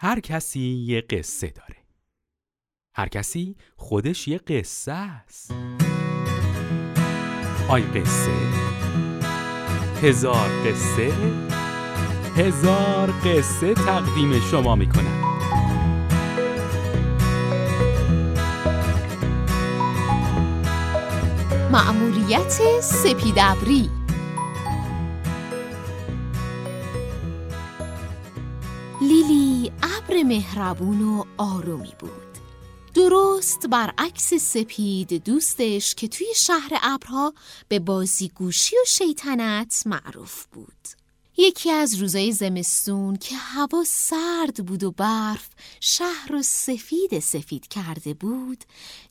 هر کسی یه قصه داره. هر کسی خودش یه قصه است. آی قصه. هزار قصه. هزار قصه تقدیم شما می‌کنم. معموریت سپیدبری مهربون و آرومی بود. درست برعکس سپید دوستش که توی شهر ابرها به بازیگوشی و شیطنت معروف بود. یکی از روزای زمستون که هوا سرد بود و برف شهر رو سفید سفید کرده بود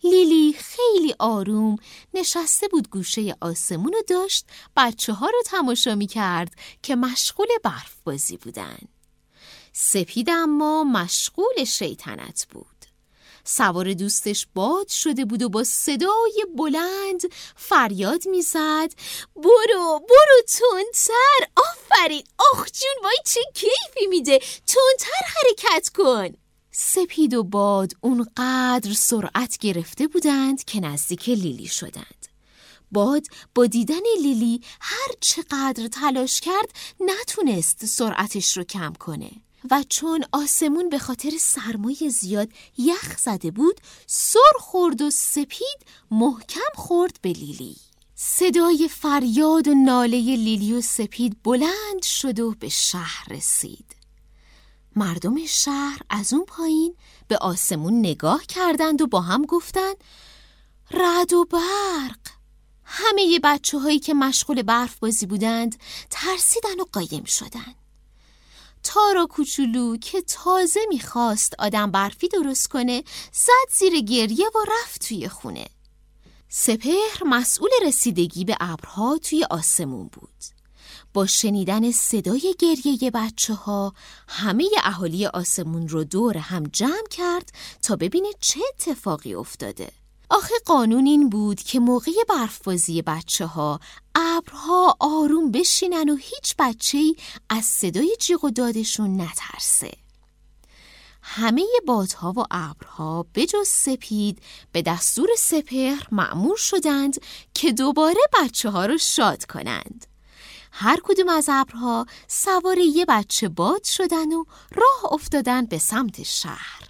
لیلی خیلی آروم نشسته بود گوشه آسمون و داشت بچه ها رو تماشا می کرد که مشغول برف بازی بودن. سپید اما مشغول شیطنت بود. سوار دوستش باد شده بود و با صدای بلند فریاد می‌زد برو برو تندتر آفرین آخ جون وای چه کیفی میده تندتر حرکت کن. سپید و باد اونقدر سرعت گرفته بودند که نزدیک لیلی شدند. باد با دیدن لیلی هر چقدر تلاش کرد نتونست سرعتش رو کم کنه. و چون آسمون به خاطر سرمایه زیاد یخ زده بود سر خورد و سپید محکم خورد به لیلی. صدای فریاد و ناله لیلی و سپید بلند شد و به شهر رسید. مردم شهر از اون پایین به آسمون نگاه کردند و با هم گفتند رد و برق. همه بچه هایی که مشغول برف بازی بودند ترسیدن و قایم شدند. تارا کوچولو که تازه می‌خواست آدم برفی درست کنه زد زیر گریه و رفت توی خونه. سپهر مسئول رسیدگی به ابرها توی آسمون بود. با شنیدن صدای گریه بچه ها همه اهالی آسمون رو دور هم جمع کرد تا ببینه چه اتفاقی افتاده. آخه قانون این بود که موقع برفبازی بچه ها ابرها آروم بشینن و هیچ بچه از صدای جیغ و دادشون نترسه. همه بادها و ابرها جز سپید به دستور سپهر معمور شدند که دوباره بچه ها رو شاد کنند. هر کدوم از ابرها سوار یه بچه باد شدن و راه افتادن به سمت شهر.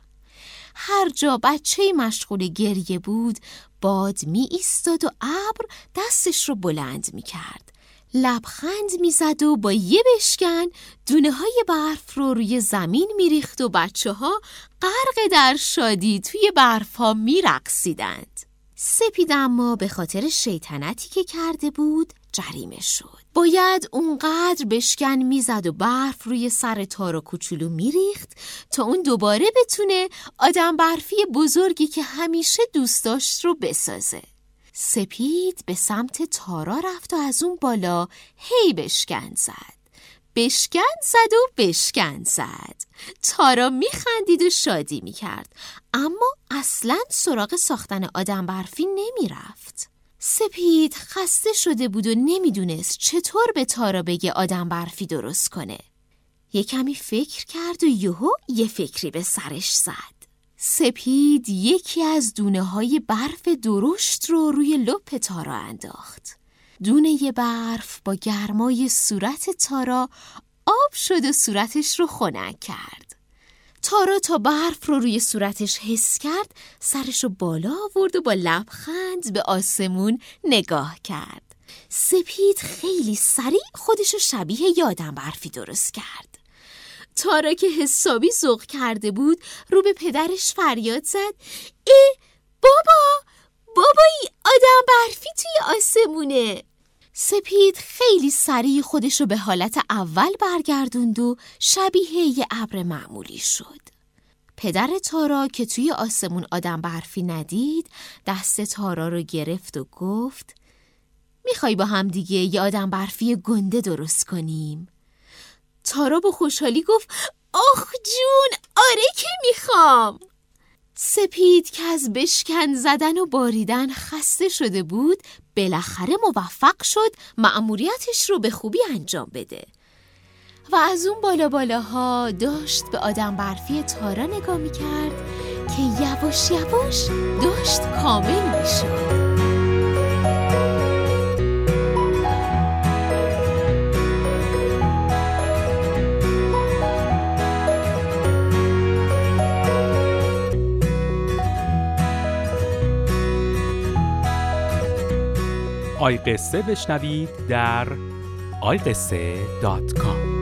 هر جا بچه مشغول گریه بود باد می ایستاد و ابر دستش رو بلند می کرد. لبخند می‌زد و با یه بشکن دونه های برف رو روی زمین میریخت و بچه ها غرق در شادی توی برف ها میرقصیدند. سپید اما به خاطر شیطنتی که کرده بود جریمه شد. باید اونقدر بشکن می‌زد و برف روی سر تارا کوچولو میریخت تا اون دوباره بتونه آدم برفی بزرگی که همیشه دوست داشت رو بسازه. سپید به سمت تارا رفت و از اون بالا هی بشکن زد. بشکن زد و بشکن زد تارا میخندید و شادی می‌کرد اما اصلا سراغ ساختن آدم برفی نمی‌رفت سپید خسته شده بود و نمی‌دونست چطور به تارا بگه آدم برفی درست کنه. یه کمی فکر کرد و یهو یه فکری به سرش زد. سپید یکی از دونه های برف درشت رو روی لپ تارا انداخت. دونه برف با گرمای صورت تارا آب شد و صورتش رو خنک کرد. تارا تا برف رو روی صورتش حس کرد سرش رو بالا آورد و با لبخند به آسمون نگاه کرد. سپید خیلی سریع خودش رو شبیه یادم برفی درست کرد. تارا که حسابی ذوق کرده بود رو به پدرش فریاد زد. ای بابا! بابایی آدم برفی توی آسمونه. سپید خیلی سریع خودش رو به حالت اول برگردوند و شبیه یه ابر معمولی شد. پدر تارا که توی آسمون آدم برفی ندید دست تارا رو گرفت و گفت می‌خوای با هم دیگه یه آدم برفی گنده درست کنیم؟ تارا با خوشحالی گفت آخ جون آره که می‌خوام سپید که از بشکن زدن و باریدن خسته شده بود بالاخره موفق شد مأموریتش رو به خوبی انجام بده. و از اون بالا بالاها داشت به آدم برفی تارا نگاه می‌کرد که یواش یواش داشت کامل می‌شد. آی قصه بشنوید در آی قصه dot com.